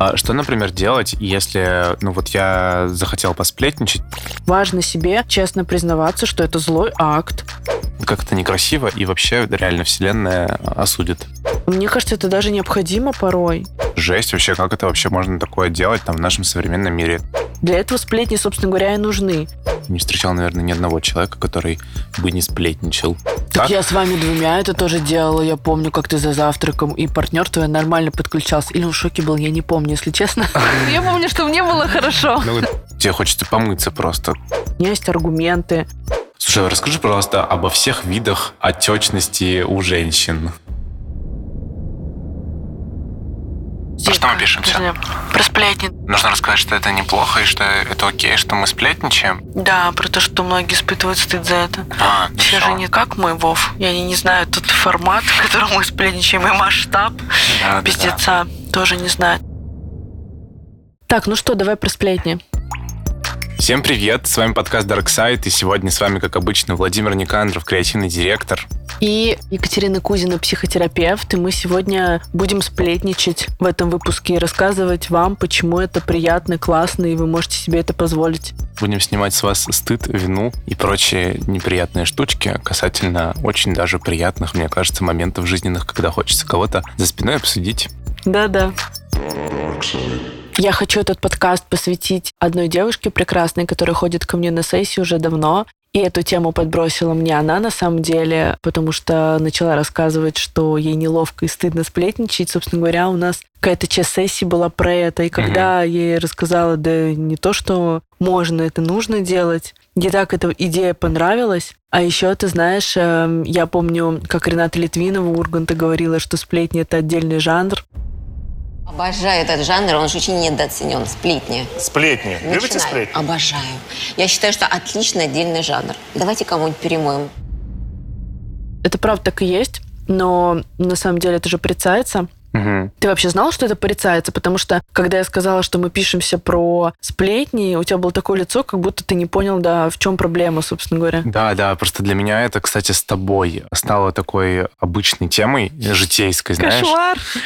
А что, например, делать, если, ну вот я захотел посплетничать? Важно себе честно признаваться, что это злой акт. Как-то некрасиво, и вообще реально вселенная осудит. Мне кажется, это даже необходимо порой. Жесть вообще, как это вообще можно такое делать там в нашем современном мире? Для этого сплетни, собственно говоря, и нужны. Не встречал, наверное, ни одного человека, который бы не сплетничал. Так, я с вами двумя это тоже делала. Я помню, как ты за завтраком, и партнер твой нормально подключался. Или в шоке был, я не помню, если честно. Я помню, что мне было хорошо. Ну, тебе хочется помыться просто. Есть аргументы. Слушай, расскажи, пожалуйста, обо всех видах отечности у женщин. Про что мы пишемся? Про сплетни. Нужно рассказать, что это неплохо и что это окей, что мы сплетничаем. Да, про то, что многие испытывают стыд за это. А, ну Все же не как мой Вов. Я не, не знаю, тот формат, в котором мы сплетничаем, и масштаб Да, да, да. пиздеца тоже не знаю. Так, ну что, давай про сплетни. Всем привет, с вами подкаст Dark Side, и сегодня с вами, как обычно, Владимир Никандров, креативный директор. И Екатерина Кузина, психотерапевт, и мы сегодня будем сплетничать в этом выпуске и рассказывать вам, почему это приятно, классно, и вы можете себе это позволить. Будем снимать с вас стыд, вину и прочие неприятные штучки касательно очень даже приятных, мне кажется, моментов жизненных, когда хочется кого-то за спиной обсудить. Да-да. Я хочу этот подкаст посвятить одной девушке прекрасной, которая ходит ко мне на сессию уже давно. И эту тему подбросила мне она на самом деле, потому что начала рассказывать, что ей неловко и стыдно сплетничать. Собственно говоря, у нас какая-то часть сессии была про это. И когда я ей рассказала, да не то, что можно, это нужно делать, ей так эта идея понравилась. А еще, ты знаешь, эм, я помню, как Рената Литвинова Урганта говорила, что сплетни — это отдельный жанр. Обожаю этот жанр, он же очень недооценен. Сплетни. Сплетни. Любите Начинаю. сплетни? Обожаю. Я считаю, что отличный отдельный жанр. Давайте кому-нибудь перемоем. Это правда так и есть, но на самом деле это же порицается. Мгм. Ты вообще знал, что это порицается? Потому что, когда я сказала, что мы пишемся про сплетни, у тебя было такое лицо, как будто ты не понял, да, в чем проблема, собственно говоря. Да, да, просто для меня это, кстати, с тобой стало такой обычной темой, житейской, знаешь,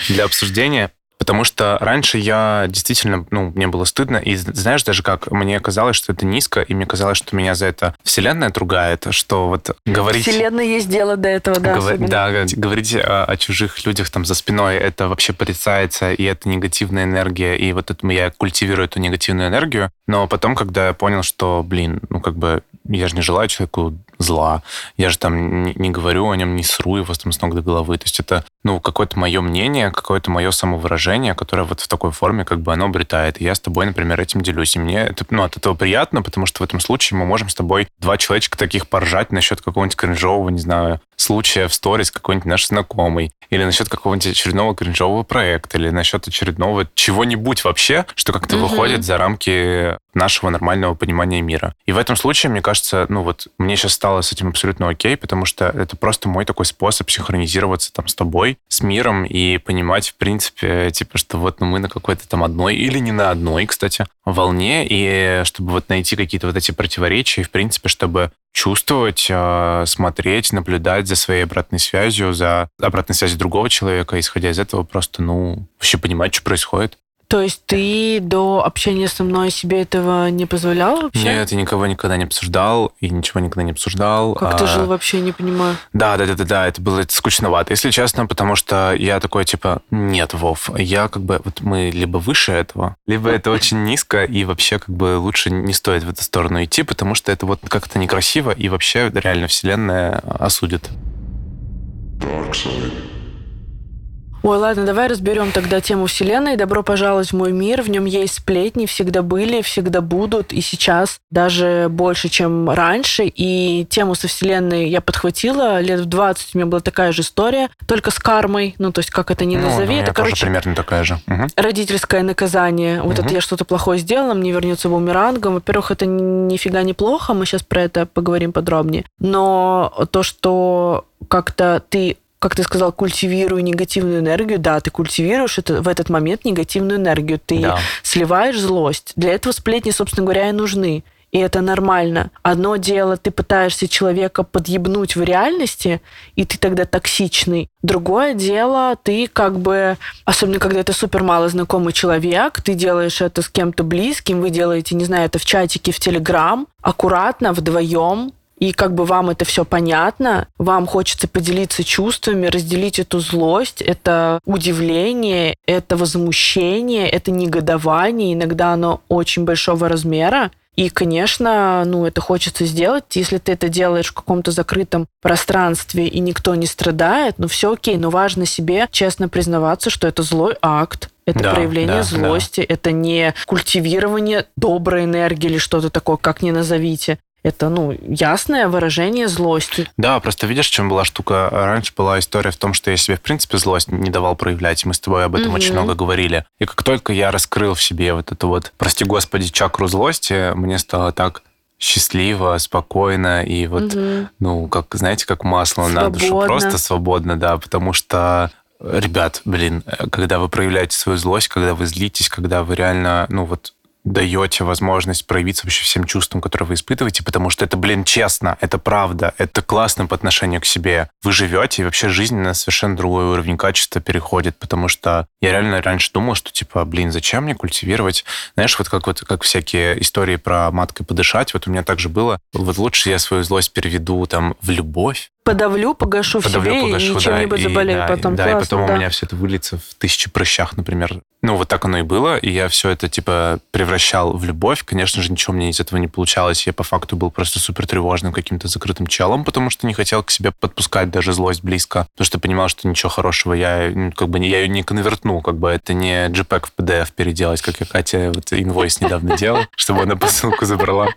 для обсуждения. Потому что раньше я действительно, ну, мне было стыдно. И знаешь, даже как мне казалось, что это низко, и мне казалось, что меня за это вселенная ругает, что вот говорить... Вселенной есть дело до этого, да, особенно. да, говорить о, о чужих людях там за спиной, это вообще порицается, и это негативная энергия, и вот это я культивирую эту негативную энергию. Но потом, когда я понял, что, блин, ну как бы я же не желаю человеку зла, я же там не, говорю о нем, не сру его там с ног до головы. То есть это, ну, какое-то мое мнение, какое-то мое самовыражение, которое вот в такой форме как бы оно обретает. И я с тобой, например, этим делюсь. И мне это, ну, от этого приятно, потому что в этом случае мы можем с тобой два человечка таких поржать насчет какого-нибудь кринжового, не знаю, случая в сторис какой-нибудь наш знакомый, или насчет какого-нибудь очередного кринжового проекта, или насчет очередного чего-нибудь вообще, что как-то Мгм. выходит за рамки нашего нормального понимания мира. И в этом случае, мне кажется, ну вот мне сейчас стало с этим абсолютно окей, потому что это просто мой такой способ синхронизироваться там с тобой, с миром и понимать, в принципе, типа, что вот ну, мы на какой-то там одной или не на одной, кстати, волне, и чтобы вот найти какие-то вот эти противоречия, и, в принципе, чтобы чувствовать, э, смотреть, наблюдать за своей обратной связью, за обратной связью другого человека, исходя из этого просто, ну, вообще понимать, что происходит. То есть ты до общения со мной себе этого не позволял вообще? Нет, я никого никогда не обсуждал и ничего никогда не обсуждал. Как ты А, жил вообще, не понимаю. Да, да, да, да, да, это было скучновато, если честно, потому что я такой, типа, нет, Вов, я как бы, вот мы либо выше этого, либо это очень низко, и вообще как бы лучше не стоит в эту сторону идти, потому что это вот как-то некрасиво, и вообще реально вселенная осудит. Ой, ладно, давай разберем тогда тему Вселенной. Добро пожаловать в мой мир. В нем есть сплетни, всегда были, всегда будут, и сейчас даже больше, чем раньше. И тему со Вселенной я подхватила лет в 20. У меня была такая же история, только с кармой. Ну, то есть, как это ни Ну, назови. у меня это, короче, примерно такая же. Мгм. родительское наказание. Вот Мгм. это я что-то плохое сделала, мне вернется бумерангом. Во-первых, это нифига не плохо, мы сейчас про это поговорим подробнее. Но то, что как-то ты как ты сказал, культивирую негативную энергию. Да, ты культивируешь это, в этот момент негативную энергию. Ты Да. сливаешь злость. Для этого сплетни, собственно говоря, и нужны. и это нормально. Одно дело, ты пытаешься человека подъебнуть в реальности, и ты тогда токсичный. Другое дело, ты как бы, особенно когда это супер мало знакомый человек, ты делаешь это с кем-то близким, вы делаете, не знаю, это в чатике в Телеграм, аккуратно, вдвоем, и как бы вам это все понятно, вам хочется поделиться чувствами, разделить эту злость, это удивление, это возмущение, это негодование, иногда оно очень большого размера. И, конечно, ну, это хочется сделать. Если ты это делаешь в каком-то закрытом пространстве и никто не страдает, ну все окей, но важно себе честно признаваться, что это злой акт, это да, проявление да, злости, да. это не культивирование доброй энергии или что-то такое, как ни назовите это, ну, ясное выражение злости. Да, просто видишь, чем была штука? Раньше была история в том, что я себе, в принципе, злость не давал проявлять, и мы с тобой об этом угу. очень много говорили. И как только я раскрыл в себе вот эту вот, прости господи, чакру злости, мне стало так счастливо, спокойно и вот, угу. ну, как, знаете, как масло свободно. на душу. Просто свободно, да, потому что Ребят, блин, когда вы проявляете свою злость, когда вы злитесь, когда вы реально, ну вот даете возможность проявиться вообще всем чувствам, которые вы испытываете, потому что это, блин, честно, это правда, это классно по отношению к себе. Вы живете, и вообще жизнь на совершенно другой уровень качества переходит, потому что я реально раньше думал, что, типа, блин, зачем мне культивировать, знаешь, вот как, вот как всякие истории про маткой подышать, вот у меня также было, вот лучше я свою злость переведу там в любовь, подавлю, погашу Подавлю, в себе погашу, и чем-нибудь да, заболею да, потом. Да, Классно, и потом да. у меня все это выльется в тысячи прыщах, например. Ну, вот так оно и было, и я все это, типа, превращал в любовь. Конечно же, ничего мне из этого не получалось. Я по факту был просто супер тревожным каким-то закрытым челом, потому что не хотел к себе подпускать даже злость близко, потому что понимал, что ничего хорошего я, ну, как бы, я ее не конвертнул, как бы, это не JPEG в PDF переделать, как я Катя вот инвойс недавно делал, чтобы она посылку забрала.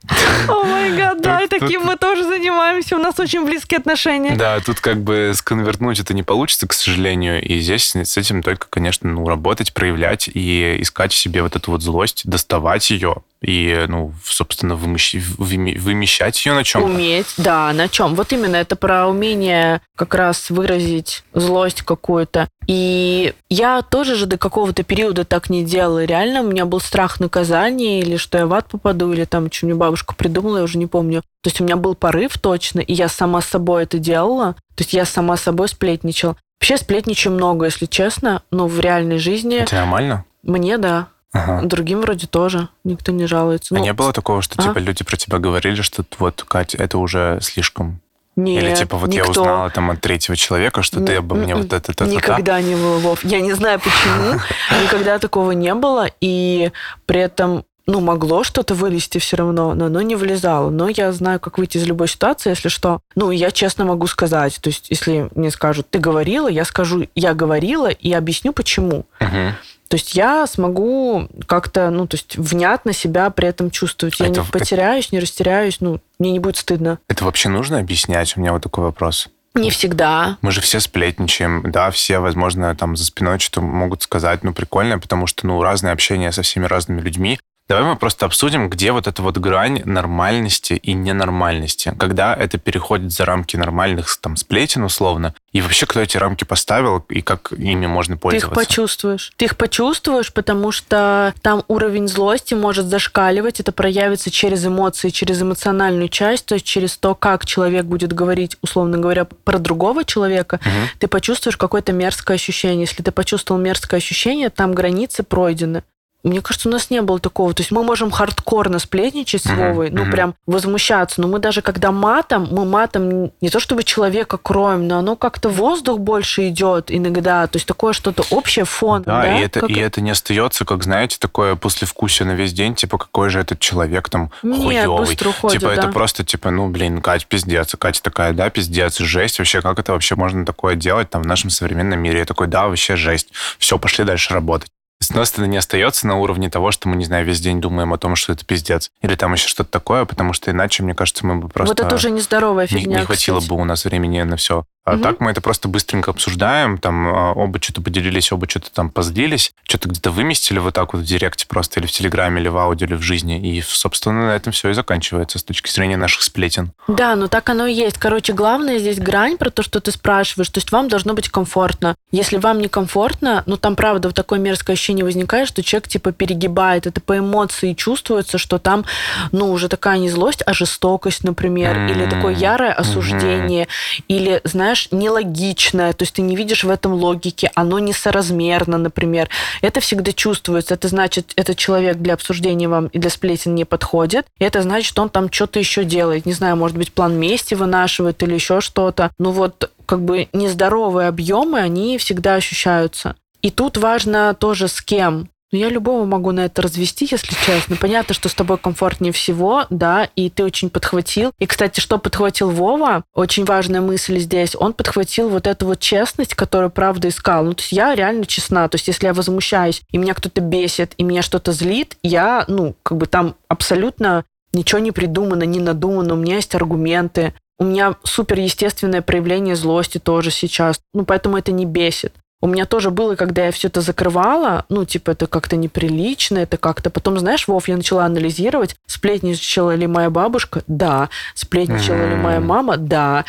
О май гад, да, таким мы тоже занимаемся, у нас очень близкие отношения. Да, тут как бы сконвертнуть это не получится, к сожалению, и здесь с этим только, конечно, ну, работать, проявлять и искать в себе вот эту вот злость, доставать ее и, ну, собственно, вымещ... вымещать ее на чем? Уметь, да, на чем. Вот именно это про умение как раз выразить злость какую-то. И я тоже же до какого-то периода так не делала. Реально у меня был страх наказания или что я в ад попаду, или там, что мне бабушка придумала, я уже не помню. То есть у меня был порыв точно, и я сама с собой это делала. То есть я сама собой сплетничала. Вообще сплетничаю много, если честно, но в реальной жизни... Это нормально? Мне да. Ага. Другим вроде тоже никто не жалуется. А ну, не было такого, что а? типа люди про тебя говорили, что вот, Катя, это уже слишком нет, Или типа вот никто. я узнала там от третьего человека, что ты обо мне вот это, это, Никогда не было, Вов. Я не знаю почему. Никогда такого не было. И при этом ну, могло что-то вылезти все равно, но оно не влезало. Но я знаю, как выйти из любой ситуации, если что. Ну, я честно могу сказать. То есть, если мне скажут, ты говорила, я скажу, я говорила, и объясню, почему. Угу. То есть я смогу как-то, ну, то есть внятно себя при этом чувствовать. Я это, не потеряюсь, не растеряюсь, ну, мне не будет стыдно. Это вообще нужно объяснять? У меня вот такой вопрос. Не всегда. Мы же все сплетничаем, да, все, возможно, там за спиной что-то могут сказать, ну, прикольно, потому что, ну, разное общение со всеми разными людьми, Давай мы просто обсудим, где вот эта вот грань нормальности и ненормальности. Когда это переходит за рамки нормальных там сплетен условно, и вообще кто эти рамки поставил и как ими можно пользоваться. Ты их почувствуешь. Ты их почувствуешь, потому что там уровень злости может зашкаливать. Это проявится через эмоции, через эмоциональную часть, то есть через то, как человек будет говорить, условно говоря, про другого человека. Угу. Ты почувствуешь какое-то мерзкое ощущение. Если ты почувствовал мерзкое ощущение, там границы пройдены. Мне кажется, у нас не было такого. То есть мы можем хардкорно сплетничать с Вовой, ну, прям возмущаться. Но мы даже когда матом, мы матом не то чтобы человека кроем, но оно как-то воздух больше идет иногда. То есть такое что-то общее, фон. Да, да? И, это, как... и это не остается, как, знаете, такое послевкусие на весь день, типа, какой же этот человек там Нет, хуёвый. быстро уходит, Типа, да. это просто, типа, ну, блин, Катя, пиздец. Катя такая, да, пиздец, жесть. Вообще, как это вообще можно такое делать там в нашем современном мире? Я такой, да, вообще жесть. Все, пошли дальше работать. Сносство не остается на уровне того, что мы, не знаю, весь день думаем о том, что это пиздец. Или там еще что-то такое, потому что иначе, мне кажется, мы бы просто... Вот это уже нездоровая фигня, Не, не хватило кстати. бы у нас времени на все. А угу. так мы это просто быстренько обсуждаем, там а, оба что-то поделились, оба что-то там позлились, что-то где-то выместили вот так вот в директе просто, или в Телеграме, или в аудио, или в жизни. И, собственно, на этом все и заканчивается с точки зрения наших сплетен. Да, ну так оно и есть. Короче, главное здесь грань про то, что ты спрашиваешь. То есть вам должно быть комфортно. Если вам не комфортно, ну там, правда, вот такое мерзкое ощущение ощущение возникает, что человек типа перегибает. Это по эмоции чувствуется, что там, ну, уже такая не злость, а жестокость, например, mm-hmm. или такое ярое осуждение, mm-hmm. или, знаешь, нелогичное. То есть ты не видишь в этом логики, оно несоразмерно, например. Это всегда чувствуется. Это значит, этот человек для обсуждения вам и для сплетен не подходит. И это значит, что он там что-то еще делает. Не знаю, может быть, план мести вынашивает или еще что-то. Ну вот как бы нездоровые объемы, они всегда ощущаются. И тут важно тоже с кем. Ну, я любого могу на это развести, если честно. Понятно, что с тобой комфортнее всего, да, и ты очень подхватил. И, кстати, что подхватил Вова, очень важная мысль здесь, он подхватил вот эту вот честность, которую правда искал. Ну, то есть я реально честна. То есть если я возмущаюсь, и меня кто-то бесит, и меня что-то злит, я, ну, как бы там абсолютно ничего не придумано, не надумано, у меня есть аргументы. У меня супер естественное проявление злости тоже сейчас. Ну, поэтому это не бесит. У меня тоже было, когда я все это закрывала, ну, типа, это как-то неприлично, это как-то... Потом, знаешь, Вов, я начала анализировать, сплетничала ли моя бабушка? Да. Сплетничала mm-hmm. ли моя мама? Да.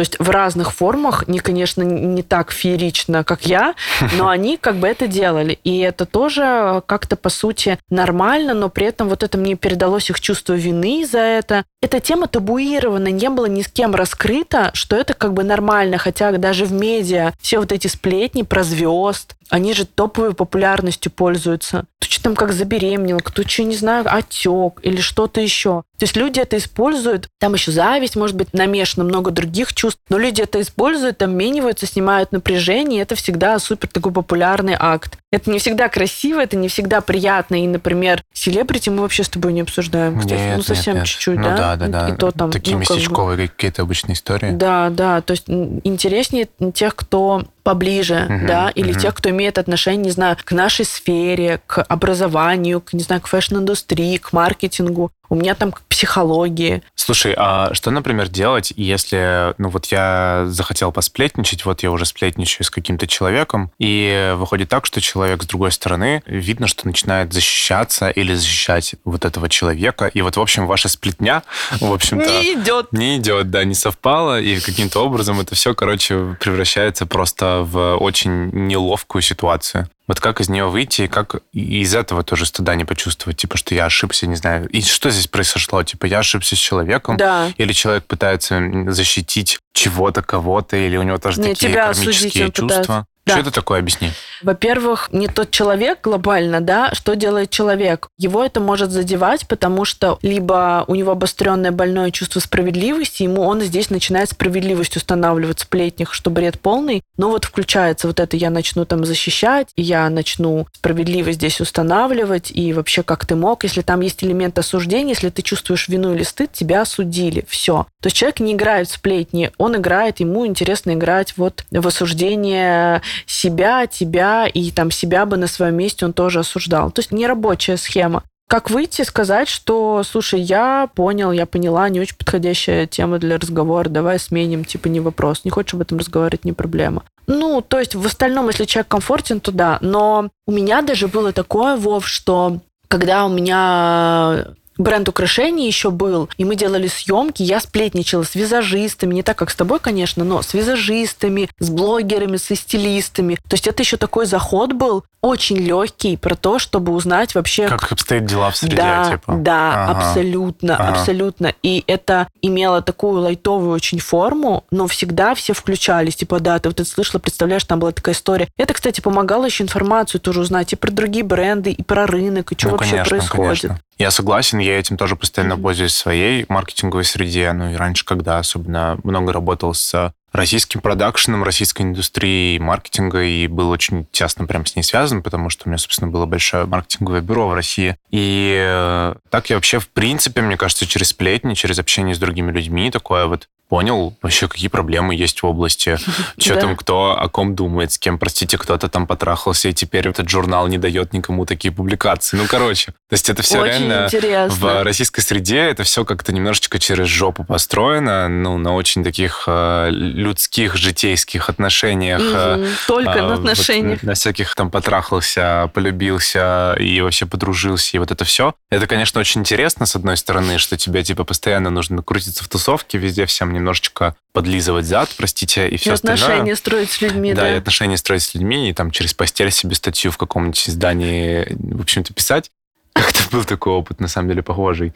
То есть в разных формах, не, конечно, не так феерично, как я, но они как бы это делали. И это тоже как-то, по сути, нормально, но при этом вот это мне передалось их чувство вины за это. Эта тема табуирована, не было ни с кем раскрыто, что это как бы нормально, хотя даже в медиа все вот эти сплетни про звезд, они же топовой популярностью пользуются. Кто что там как забеременел, кто что, не знаю, отек или что-то еще. То есть люди это используют, там еще зависть, может быть, намешано много других чувств, но люди это используют, обмениваются, снимают напряжение, это всегда супер такой популярный акт. Это не всегда красиво, это не всегда приятно, и, например, селебрити мы вообще с тобой не обсуждаем, кстати, нет, ну совсем нет, нет. чуть-чуть, ну, да? да? Да, да, И то там, Такие ну, местечковые как бы... какие-то обычные истории. Да, да, то есть интереснее тех, кто поближе, uh-huh, да, или uh-huh. тех, кто имеет отношение, не знаю, к нашей сфере, к образованию, к, не знаю, к фэшн-индустрии, к маркетингу. У меня там к психологии. Слушай, а что, например, делать, если, ну вот я захотел посплетничать, вот я уже сплетничаю с каким-то человеком, и выходит так, что человек с другой стороны, видно, что начинает защищаться или защищать вот этого человека, и вот, в общем, ваша сплетня, в общем-то... Не идет. Не идет, да, не совпало, и каким-то образом это все, короче, превращается просто в очень неловкую ситуацию. Вот как из нее выйти, и как из этого тоже стыда не почувствовать, типа, что я ошибся, не знаю. И что здесь произошло? Типа, я ошибся с человеком? Да. Или человек пытается защитить чего-то, кого-то, или у него тоже Нет, такие тебя кармические чувства? Пытается. Что Да. это такое? Объясни. Во-первых, не тот человек глобально, да, что делает человек. Его это может задевать, потому что либо у него обостренное больное чувство справедливости, ему он здесь начинает справедливость устанавливать в сплетнях, что бред полный. Но вот включается вот это, я начну там защищать, я начну справедливость здесь устанавливать, и вообще как ты мог, если там есть элемент осуждения, если ты чувствуешь вину или стыд, тебя осудили, все. То есть человек не играет в сплетни, он играет, ему интересно играть вот в осуждение себя, тебя, и там себя бы на своем месте он тоже осуждал. То есть нерабочая схема. Как выйти сказать, что, слушай, я понял, я поняла, не очень подходящая тема для разговора, давай сменим, типа, не вопрос. Не хочешь об этом разговаривать, не проблема. Ну, то есть в остальном, если человек комфортен, то да. Но у меня даже было такое, Вов, что когда у меня бренд украшений еще был, и мы делали съемки, я сплетничала с визажистами, не так, как с тобой, конечно, но с визажистами, с блогерами, со стилистами. То есть это еще такой заход был, очень легкий про то, чтобы узнать вообще... Как обстоят дела в среде, да, типа? Да, Ага. абсолютно, Ага. абсолютно. И это имело такую лайтовую очень форму, но всегда все включались. Типа, да, ты вот это слышала, представляешь, там была такая история. Это, кстати, помогало еще информацию тоже узнать и про другие бренды, и про рынок, и что Ну, вообще конечно, происходит. конечно. Я согласен, я этим тоже постоянно пользуюсь в своей маркетинговой среде. Ну и раньше, когда особенно много работал с российским продакшеном, российской индустрией маркетинга, и был очень тесно прям с ней связан, потому что у меня, собственно, было большое маркетинговое бюро в России. И э, так я вообще, в принципе, мне кажется, через сплетни, через общение с другими людьми, такое вот понял вообще, какие проблемы есть в области, что там кто о ком думает, с кем, простите, кто-то там потрахался, и теперь этот журнал не дает никому такие публикации. Ну, короче, то есть это все реально в российской среде это все как-то немножечко через жопу построено, ну, на очень таких э, людских, житейских отношениях. Угу. Только а, на отношениях. Вот, на всяких там потрахался, полюбился и вообще подружился, и вот это все. Это, конечно, очень интересно, с одной стороны, что тебе, типа, постоянно нужно крутиться в тусовке, везде всем немножечко подлизывать зад, простите, и все и остальное. отношения строить с людьми, да. Да, и отношения строить с людьми, и там через постель себе статью в каком-нибудь издании, в общем-то, писать. Как-то был такой опыт, на самом деле, похожий.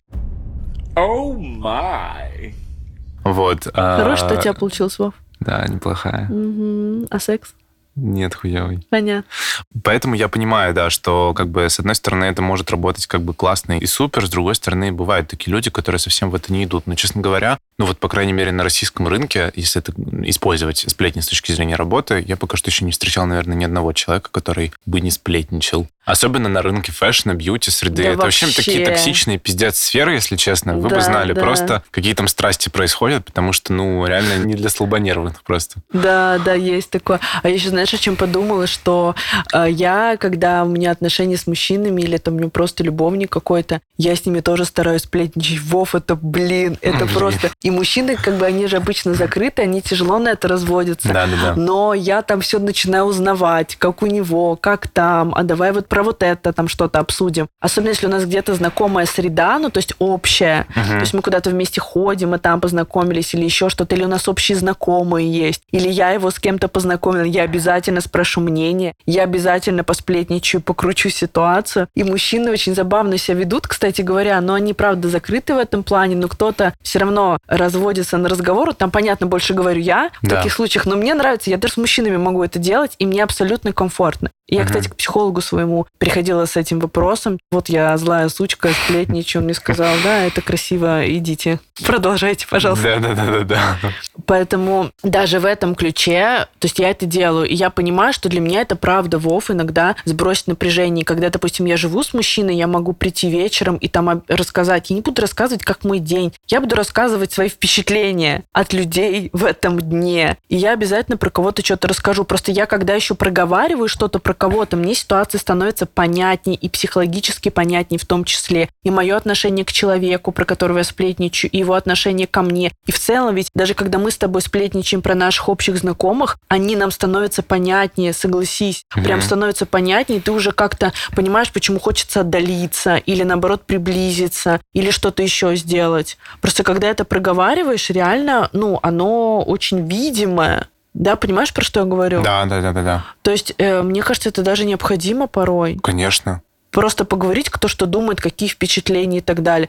Oh my. Вот. Хорош, что у тебя получилось, Вов. Да, неплохая. Угу. А секс? Нет, хуёвый. Понятно. Поэтому я понимаю, да, что как бы с одной стороны это может работать как бы классно и супер, с другой стороны бывают такие люди, которые совсем в это не идут. Но, честно говоря, ну вот, по крайней мере, на российском рынке, если это использовать сплетни с точки зрения работы, я пока что еще не встречал, наверное, ни одного человека, который бы не сплетничал. Особенно на рынке фэшна, бьюти среды. Да это вообще. вообще такие токсичные пиздец сферы, если честно. Вы да, бы знали да. просто, какие там страсти происходят, потому что, ну, реально не для слабонервных просто. Да, да, есть такое. А я еще, знаешь, о чем подумала, что э, я, когда у меня отношения с мужчинами или там у меня просто любовник какой-то, я с ними тоже стараюсь сплетничать. Вов, это, блин, это блин. просто... И мужчины, как бы, они же обычно закрыты, они тяжело на это разводятся. Да, да, да. Но я там все начинаю узнавать, как у него, как там, а давай вот про вот это там что-то обсудим. Особенно если у нас где-то знакомая среда, ну, то есть общая. Uh-huh. То есть мы куда-то вместе ходим, и там познакомились, или еще что-то, или у нас общие знакомые есть, или я его с кем-то познакомила, я обязательно спрошу мнение, я обязательно посплетничаю, покручу ситуацию. И мужчины очень забавно себя ведут, кстати говоря, но они, правда, закрыты в этом плане, но кто-то все равно разводится на разговор. Там, понятно, больше говорю я в да. таких случаях, но мне нравится, я даже с мужчинами могу это делать, и мне абсолютно комфортно. Я, угу. кстати, к психологу своему приходила с этим вопросом. Вот я злая сучка, сплетничаю. Он мне сказал, да, это красиво, идите. Продолжайте, пожалуйста. Да, да, да, да, да. Поэтому даже в этом ключе, то есть я это делаю, и я понимаю, что для меня это правда, Вов, иногда сбросить напряжение. Когда, допустим, я живу с мужчиной, я могу прийти вечером и там рассказать. Я не буду рассказывать, как мой день. Я буду рассказывать свои впечатления от людей в этом дне. И я обязательно про кого-то что-то расскажу. Просто я, когда еще проговариваю что-то про про кого-то, мне ситуация становится понятнее и психологически понятнее в том числе. И мое отношение к человеку, про которого я сплетничаю, и его отношение ко мне. И в целом ведь даже когда мы с тобой сплетничаем про наших общих знакомых, они нам становятся понятнее, согласись. Mm-hmm. Прям становится понятнее, ты уже как-то понимаешь, почему хочется отдалиться или наоборот приблизиться или что-то еще сделать. Просто когда это проговариваешь, реально, ну, оно очень видимое. Да, понимаешь, про что я говорю? Да, да, да, да. да. То есть, э, мне кажется, это даже необходимо порой. Конечно. Просто поговорить, кто что думает, какие впечатления и так далее.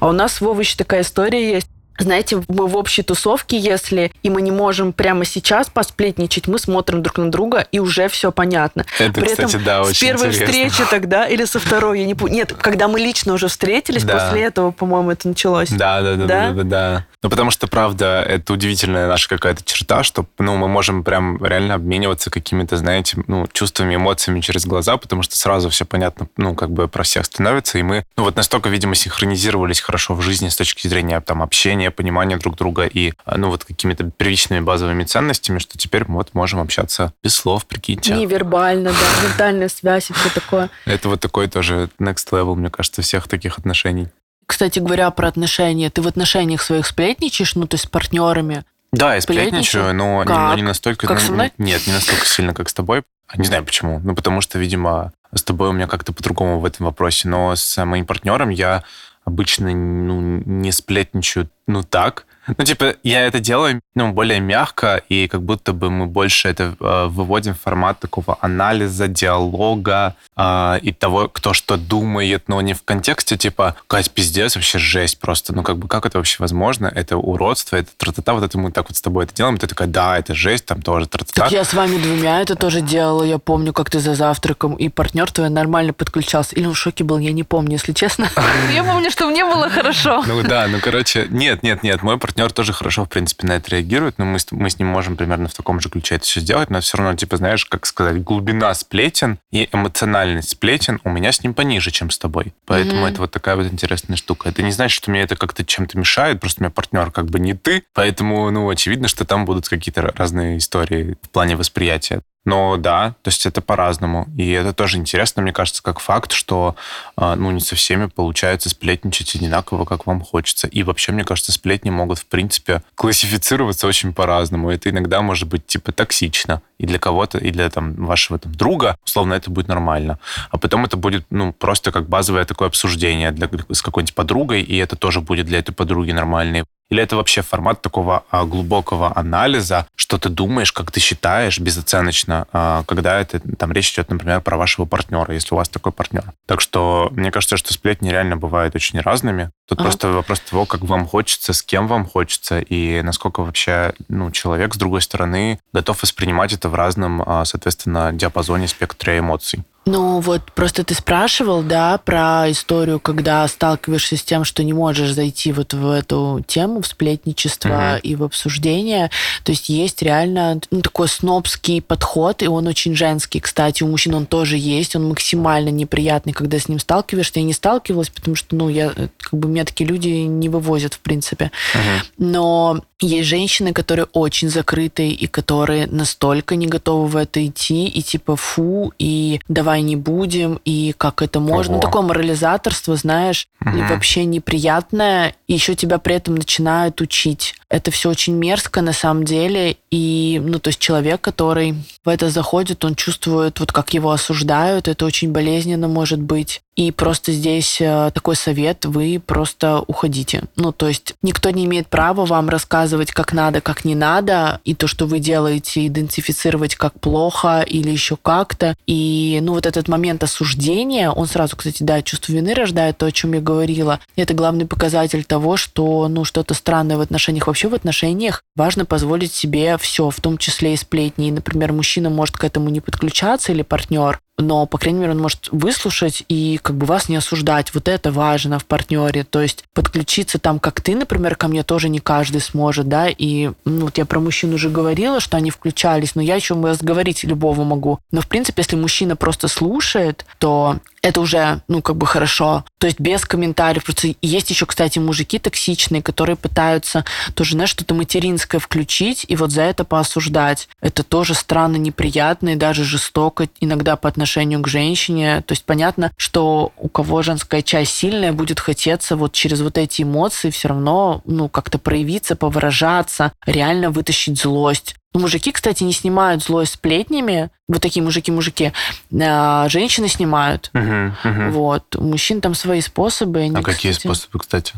А у нас, Вова, еще такая история есть знаете, мы в общей тусовке, если и мы не можем прямо сейчас посплетничать, мы смотрим друг на друга, и уже все понятно. Это, При кстати, этом да, очень с первой интересно. встречи тогда или со второй, я не помню. Нет, когда мы лично уже встретились, да. после этого, по-моему, это началось. Да, да, да, да, да, да. да. Ну, потому что, правда, это удивительная наша какая-то черта, что, ну, мы можем прям реально обмениваться какими-то, знаете, ну, чувствами, эмоциями через глаза, потому что сразу все понятно, ну, как бы про всех становится, и мы, ну, вот настолько, видимо, синхронизировались хорошо в жизни с точки зрения, там, общения, понимания друг друга и, ну, вот какими-то привычными базовыми ценностями, что теперь мы вот можем общаться без слов, прикиньте. Невербально, да, ментальная связь и все такое. Это вот такой тоже next level, мне кажется, всех таких отношений. Кстати говоря, про отношения. Ты в отношениях своих сплетничаешь, ну, то есть с партнерами? Да, я сплетничаю, но не, но не настолько... Как ну, со мной? Нет, не настолько сильно, как с тобой. Не знаю почему. Ну, потому что, видимо, с тобой у меня как-то по-другому в этом вопросе. Но с моим партнером я обычно ну, не сплетничаю, ну, так. Ну, типа, я это делаю, ну, более мягко, и как будто бы мы больше это э, выводим в формат такого анализа, диалога э, и того, кто что думает, но не в контексте, типа, Кать, пиздец, вообще жесть просто. Ну, как бы, как это вообще возможно? Это уродство, это тра-та-та, вот это мы так вот с тобой это делаем, и ты такая, да, это жесть, там тоже тра-та-та. Так я с вами двумя это тоже делала, я помню, как ты за завтраком, и партнер твой нормально подключался. Или он в шоке был, я не помню, если честно. Я помню, что мне было хорошо. Ну да, ну, короче, нет, нет, нет, мой партнер партнер тоже хорошо, в принципе, на это реагирует, но мы, мы с ним можем примерно в таком же ключе это все сделать, но все равно, типа, знаешь, как сказать, глубина сплетен и эмоциональность сплетен у меня с ним пониже, чем с тобой. Поэтому mm-hmm. это вот такая вот интересная штука. Это не значит, что мне это как-то чем-то мешает, просто у меня партнер как бы не ты, поэтому, ну, очевидно, что там будут какие-то разные истории в плане восприятия. Но да, то есть это по-разному. И это тоже интересно, мне кажется, как факт, что а, ну, не со всеми получается сплетничать одинаково, как вам хочется. И вообще, мне кажется, сплетни могут, в принципе, классифицироваться очень по-разному. Это иногда может быть типа токсично. И для кого-то, и для там, вашего там, друга, условно, это будет нормально. А потом это будет ну, просто как базовое такое обсуждение для, с какой-нибудь подругой, и это тоже будет для этой подруги нормальный. Или это вообще формат такого а, глубокого анализа, что ты думаешь, как ты считаешь безоценочно, а, когда это там речь идет, например, про вашего партнера, если у вас такой партнер. Так что мне кажется, что сплетни реально бывают очень разными. Тут ага. просто вопрос того, как вам хочется, с кем вам хочется, и насколько вообще ну, человек, с другой стороны, готов воспринимать это в разном, а, соответственно, диапазоне спектра эмоций. Ну вот просто ты спрашивал, да, про историю, когда сталкиваешься с тем, что не можешь зайти вот в эту тему, в сплетничество mm-hmm. и в обсуждение. То есть есть реально ну, такой снобский подход, и он очень женский. Кстати, у мужчин он тоже есть, он максимально неприятный, когда с ним сталкиваешься. Я не сталкивалась, потому что, ну, я, как бы, меня такие люди не вывозят, в принципе. Mm-hmm. Но есть женщины, которые очень закрытые и которые настолько не готовы в это идти, и типа фу, и давай не будем, и как это можно. Ого. Ну, такое морализаторство, знаешь, угу. и вообще неприятное, и еще тебя при этом начинают учить. Это все очень мерзко на самом деле, и, ну, то есть человек, который в это заходит, он чувствует, вот как его осуждают, это очень болезненно может быть. И просто здесь э, такой совет, вы просто уходите. Ну, то есть никто не имеет права вам рассказывать, как надо, как не надо, и то, что вы делаете, идентифицировать как плохо или еще как-то. И, ну, вот этот момент осуждения, он сразу, кстати, да, чувство вины рождает, то, о чем я говорила. Это главный показатель того, что, ну, что-то странное в отношениях. Вообще в отношениях важно позволить себе все, в том числе и сплетни. И, например, мужчина может к этому не подключаться или партнер, но, по крайней мере, он может выслушать и как бы вас не осуждать. Вот это важно в партнере. То есть подключиться там, как ты, например, ко мне тоже не каждый сможет, да, и ну, вот я про мужчин уже говорила, что они включались, но я еще разговорить любого могу. Но, в принципе, если мужчина просто слушает, то это уже, ну, как бы хорошо. То есть без комментариев. Просто есть еще, кстати, мужики токсичные, которые пытаются тоже, знаешь, что-то материнское включить и вот за это поосуждать. Это тоже странно, неприятно и даже жестоко иногда по отношению к женщине. То есть понятно, что у кого женская часть сильная, будет хотеться вот через вот эти эмоции все равно, ну, как-то проявиться, повыражаться, реально вытащить злость. Мужики, кстати, не снимают злость сплетнями. Вот такие мужики-мужики. А женщины снимают. Угу, угу. Вот. У мужчин там свои способы. Они, а какие кстати, способы, кстати?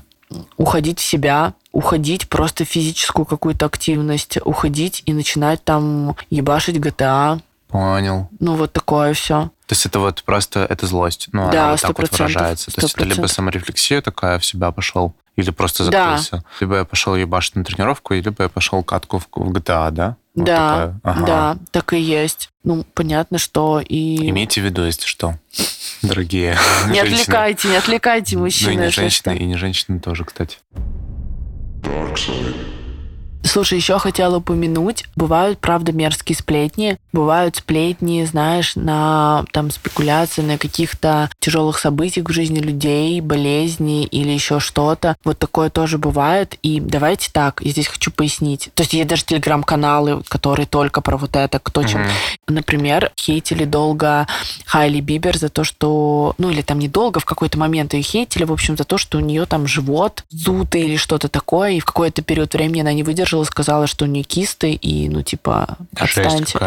Уходить в себя, уходить просто в физическую какую-то активность, уходить и начинать там ебашить GTA. Понял. Ну, вот такое все. То есть это вот просто это злость. Ну, да, она вот так вот выражается. 100%. То есть это либо саморефлексия такая в себя пошел, или просто закрылся. Да. Либо я пошел ебашить на тренировку, либо я пошел катку в, в GTA, да? Вот да, ага. да, так и есть. Ну, понятно, что и... Имейте в виду, если что, дорогие Не отвлекайте, не отвлекайте мужчины. Ну и не женщины, и не женщины тоже, кстати. Dark side. Слушай, еще хотела упомянуть, бывают, правда, мерзкие сплетни, бывают сплетни, знаешь, на там спекуляции на каких-то тяжелых событиях в жизни людей, болезни или еще что-то. Вот такое тоже бывает. И давайте так, я здесь хочу пояснить. То есть есть даже телеграм-каналы, которые только про вот это, кто чем. Mm-hmm. Например, хейтили долго Хайли Бибер за то, что, ну или там недолго, в какой-то момент ее хейтили, в общем, за то, что у нее там живот зутый или что-то такое, и в какой-то период времени она не выдержала выдержала, сказала, что у нее кисты, и, ну, типа, отстаньте.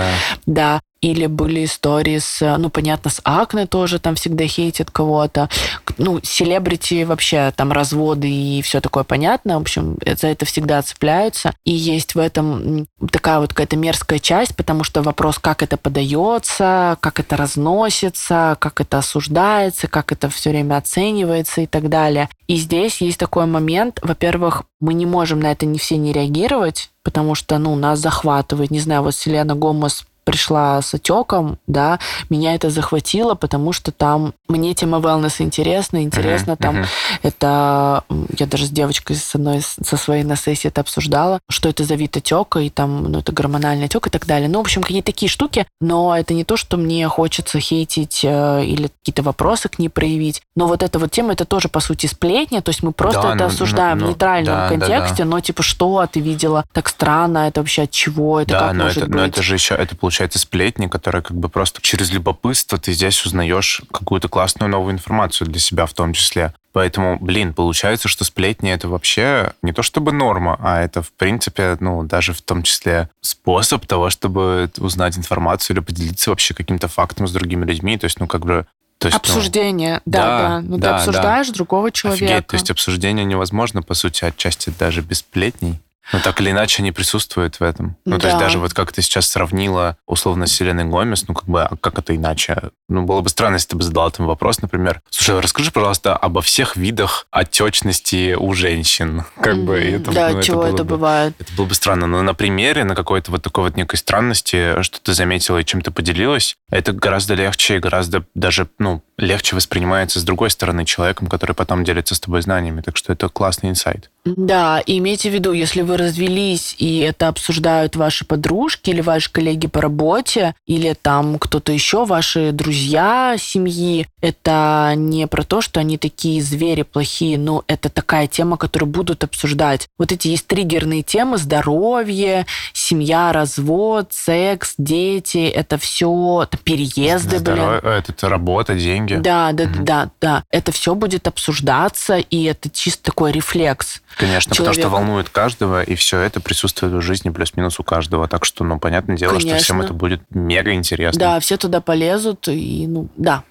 Да. Или были истории с, ну, понятно, с акне тоже там всегда хейтят кого-то. Ну, селебрити вообще там разводы и все такое понятно. В общем, за это всегда цепляются. И есть в этом такая вот какая-то мерзкая часть, потому что вопрос, как это подается, как это разносится, как это осуждается, как это все время оценивается и так далее. И здесь есть такой момент, во-первых, мы не можем на это не все не реагировать, потому что, ну, нас захватывает, не знаю, вот Селена Гомес пришла с отеком, да, меня это захватило, потому что там мне тема wellness интересна, интересно uh-huh, там uh-huh. это, я даже с девочкой с одной со своей на сессии это обсуждала, что это за вид отека, и там, ну, это гормональный отек и так далее. Ну, в общем, какие-то такие штуки, но это не то, что мне хочется хейтить э, или какие-то вопросы к ней проявить. Но вот эта вот тема, это тоже, по сути, сплетня, то есть мы просто да, это ну, осуждаем ну, в нейтральном да, контексте, да, да. но типа, что ты видела так странно, это вообще от чего, это да, как но может это, быть? но это же еще, это получается получается, сплетни, которые как бы просто через любопытство ты здесь узнаешь какую-то классную новую информацию для себя в том числе. Поэтому, блин, получается, что сплетни это вообще не то чтобы норма, а это, в принципе, ну, даже в том числе способ того, чтобы узнать информацию или поделиться вообще каким-то фактом с другими людьми. То есть, ну, как бы то есть, ну, обсуждение, ну, да, да. Ну, да, ты обсуждаешь да. другого человека. Офигеть, то есть обсуждение невозможно, по сути, отчасти даже без сплетней. Но так или иначе они присутствуют в этом. Ну, да. то есть даже вот как ты сейчас сравнила условно с Селеной Гомес, ну, как бы, а как это иначе? Ну, было бы странно, если ты бы задала там вопрос, например, слушай, расскажи, пожалуйста, обо всех видах отечности у женщин. Как mm-hmm. бы это, Да, ну, чего это, это бы, бывает. Это было бы странно. Но на примере, на какой-то вот такой вот некой странности, что ты заметила и чем ты поделилась, это гораздо легче и гораздо даже, ну, легче воспринимается с другой стороны человеком, который потом делится с тобой знаниями. Так что это классный инсайт. Да, и имейте в виду, если вы развелись, и это обсуждают ваши подружки или ваши коллеги по работе, или там кто-то еще, ваши друзья семьи, это не про то, что они такие звери плохие, но это такая тема, которую будут обсуждать. Вот эти есть триггерные темы, здоровье, семья, развод, секс, дети, это все, это переезды, Здоровье, блин. Это работа, деньги. Да, да, угу. да, да. Это все будет обсуждаться, и это чисто такой рефлекс. Конечно, человека. потому что волнует каждого, и все это присутствует в жизни плюс-минус у каждого. Так что, ну, понятное дело, Конечно. что всем это будет мега интересно. Да, все туда полезут, и, ну, да.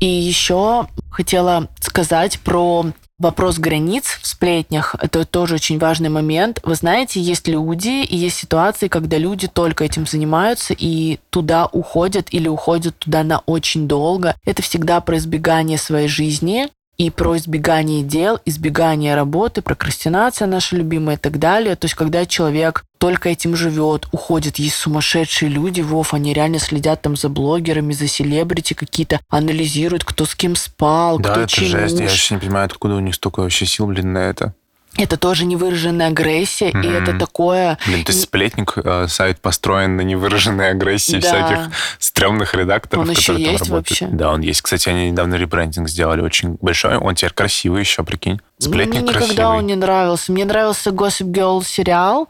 И еще хотела сказать про Вопрос границ в сплетнях – это тоже очень важный момент. Вы знаете, есть люди и есть ситуации, когда люди только этим занимаются и туда уходят или уходят туда на очень долго. Это всегда про избегание своей жизни, и про избегание дел, избегание работы, прокрастинация наша любимая и так далее. То есть, когда человек только этим живет, уходит. Есть сумасшедшие люди, Вов, они реально следят там за блогерами, за селебрити какие-то, анализируют, кто с кем спал, да, кто это чему. жесть. Я вообще не понимаю, откуда у них столько вообще сил, блин, на это это тоже невыраженная агрессия, mm-hmm. и это такое... Блин, то есть сплетник, э, сайт построен на невыраженной агрессии да. всяких стрёмных редакторов, он которые еще там есть работают. Вообще? Да, он есть. Кстати, они недавно ребрендинг сделали очень большой. Он теперь красивый еще, прикинь. Сплетник Мне красивый. никогда он не нравился. Мне нравился Gossip Girl сериал.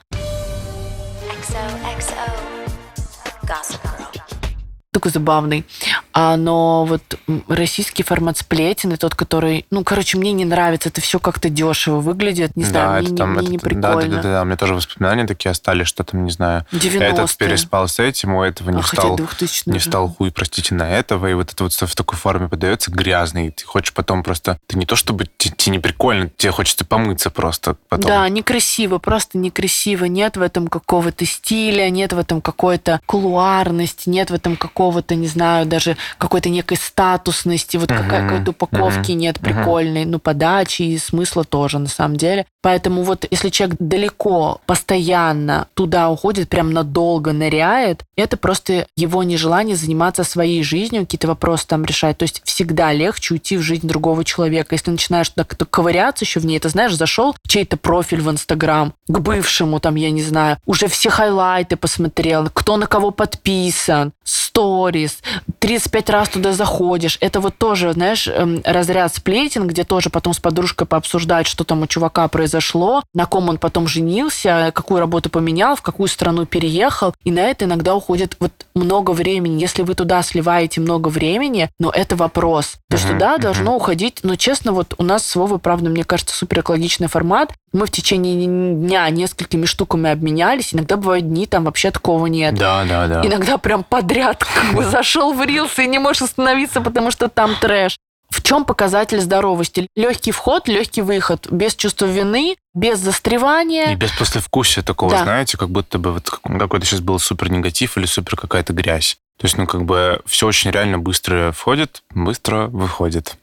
Такой забавный. А, но вот российский формат сплетен, и тот, который... Ну, короче, мне не нравится. Это все как-то дешево выглядит. Не да, знаю, это мне, там, мне это, не прикольно. Да, да, да, да, у меня тоже воспоминания такие остались, что там, не знаю, 90-е. этот переспал с этим, у этого не а, встал, не встал хуй, простите, на этого, и вот это вот в такой форме подается грязный, и ты хочешь потом просто... Ты не то, чтобы тебе не прикольно, тебе хочется помыться просто потом. Да, некрасиво, просто некрасиво. Нет в этом какого-то стиля, нет в этом какой-то кулуарности, нет в этом какого-то, не знаю, даже какой-то некой статусности, вот uh-huh. какой-то упаковки uh-huh. нет прикольной, uh-huh. ну, подачи и смысла тоже, на самом деле. Поэтому вот если человек далеко, постоянно туда уходит, прям надолго ныряет, это просто его нежелание заниматься своей жизнью, какие-то вопросы там решать. То есть всегда легче уйти в жизнь другого человека. Если начинаешь так ковыряться еще в ней, ты знаешь, зашел в чей-то профиль в Инстаграм, к бывшему там, я не знаю, уже все хайлайты посмотрел, кто на кого подписан, сторис, 35 раз туда заходишь. Это вот тоже, знаешь, эм, разряд сплетен, где тоже потом с подружкой пообсуждать, что там у чувака произошло, на ком он потом женился, какую работу поменял, в какую страну переехал. И на это иногда уходит вот много времени. Если вы туда сливаете много времени, но это вопрос. То есть туда должно уходить, но честно, вот у нас с Вовой, правда, мне кажется, супер экологичный формат. Мы в течение дня несколькими штуками обменялись. Иногда бывают дни, там вообще такого нет. Да, да, да. Иногда прям подряд как бы зашел в рилсы и не можешь остановиться, потому что там трэш. В чем показатель здоровости? Легкий вход, легкий выход, без чувства вины, без застревания. И без послевкусия такого, да. знаете, как будто бы вот какой-то сейчас был супер негатив или супер какая-то грязь. То есть, ну, как бы все очень реально быстро входит, быстро выходит.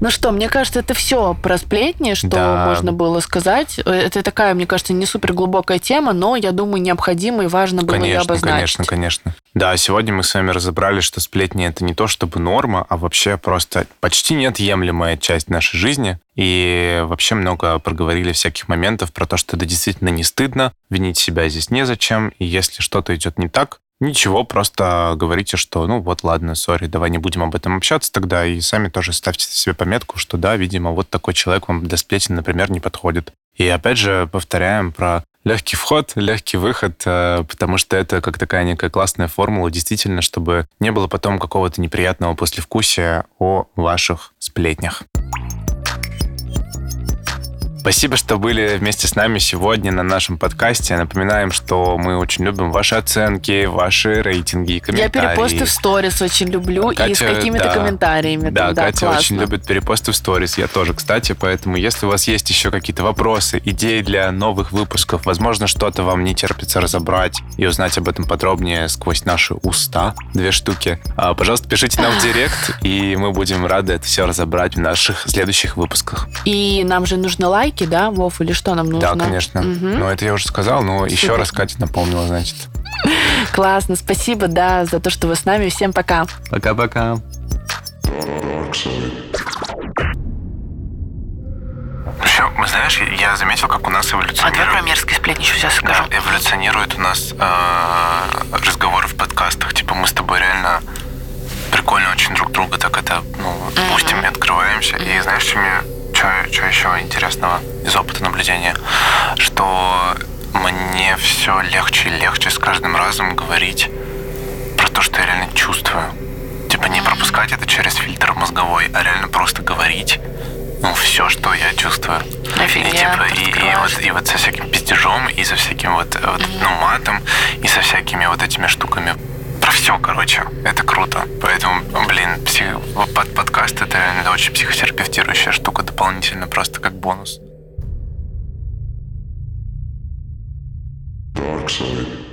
Ну что, мне кажется, это все про сплетни, что да. можно было сказать. Это такая, мне кажется, не супер глубокая тема, но, я думаю, необходимо и важно было конечно, ее обозначить. Конечно, конечно. Да, сегодня мы с вами разобрали, что сплетни это не то чтобы норма, а вообще просто почти неотъемлемая часть нашей жизни. И вообще много проговорили всяких моментов про то, что это действительно не стыдно, винить себя здесь незачем, и если что-то идет не так, Ничего, просто говорите, что, ну вот, ладно, сори, давай не будем об этом общаться тогда, и сами тоже ставьте себе пометку, что да, видимо, вот такой человек вам для сплетен, например, не подходит. И опять же повторяем про легкий вход, легкий выход, э, потому что это как такая некая классная формула, действительно, чтобы не было потом какого-то неприятного послевкусия о ваших сплетнях. Спасибо, что были вместе с нами сегодня на нашем подкасте. Напоминаем, что мы очень любим ваши оценки, ваши рейтинги, комментарии. Я перепосты в сторис очень люблю Катя, и с какими-то да, комментариями. Да, там, да Катя классно. очень любит перепосты в сторис. Я тоже, кстати. Поэтому, если у вас есть еще какие-то вопросы, идеи для новых выпусков, возможно, что-то вам не терпится разобрать и узнать об этом подробнее сквозь наши уста, две штуки, а, пожалуйста, пишите нам в директ, и мы будем рады это все разобрать в наших следующих выпусках. И нам же нужны лайки лайки, да, Вов, или что нам нужно? Да, конечно. Угу. Ну, это я уже сказал, но Супер. еще раз Катя напомнила, значит. Классно, спасибо, да, за то, что вы с нами. Всем пока. Пока-пока. Еще, мы знаешь, я заметил, как у нас эволюционирует... А давай про мерзкие сплетни еще сейчас скажу. Да, эволюционирует у нас э, разговоры в подкастах. Типа мы с тобой реально прикольно очень друг друга так это, ну, допустим, mm-hmm. открываемся. Mm-hmm. И знаешь, что мне что еще интересного из опыта наблюдения, что мне все легче и легче с каждым разом говорить про то, что я реально чувствую. Типа не пропускать это через фильтр мозговой, а реально просто говорить ну, все, что я чувствую. Офигенно, и, типа, и, и, вот, и вот со всяким пиздежом, и со всяким вот, вот mm-hmm. ну, матом, и со всякими вот этими штуками про все, короче. Это круто. Поэтому, блин, псих... под подкаст это реально очень психотерапевтирующая штука дополнительно, просто как бонус. Dark side.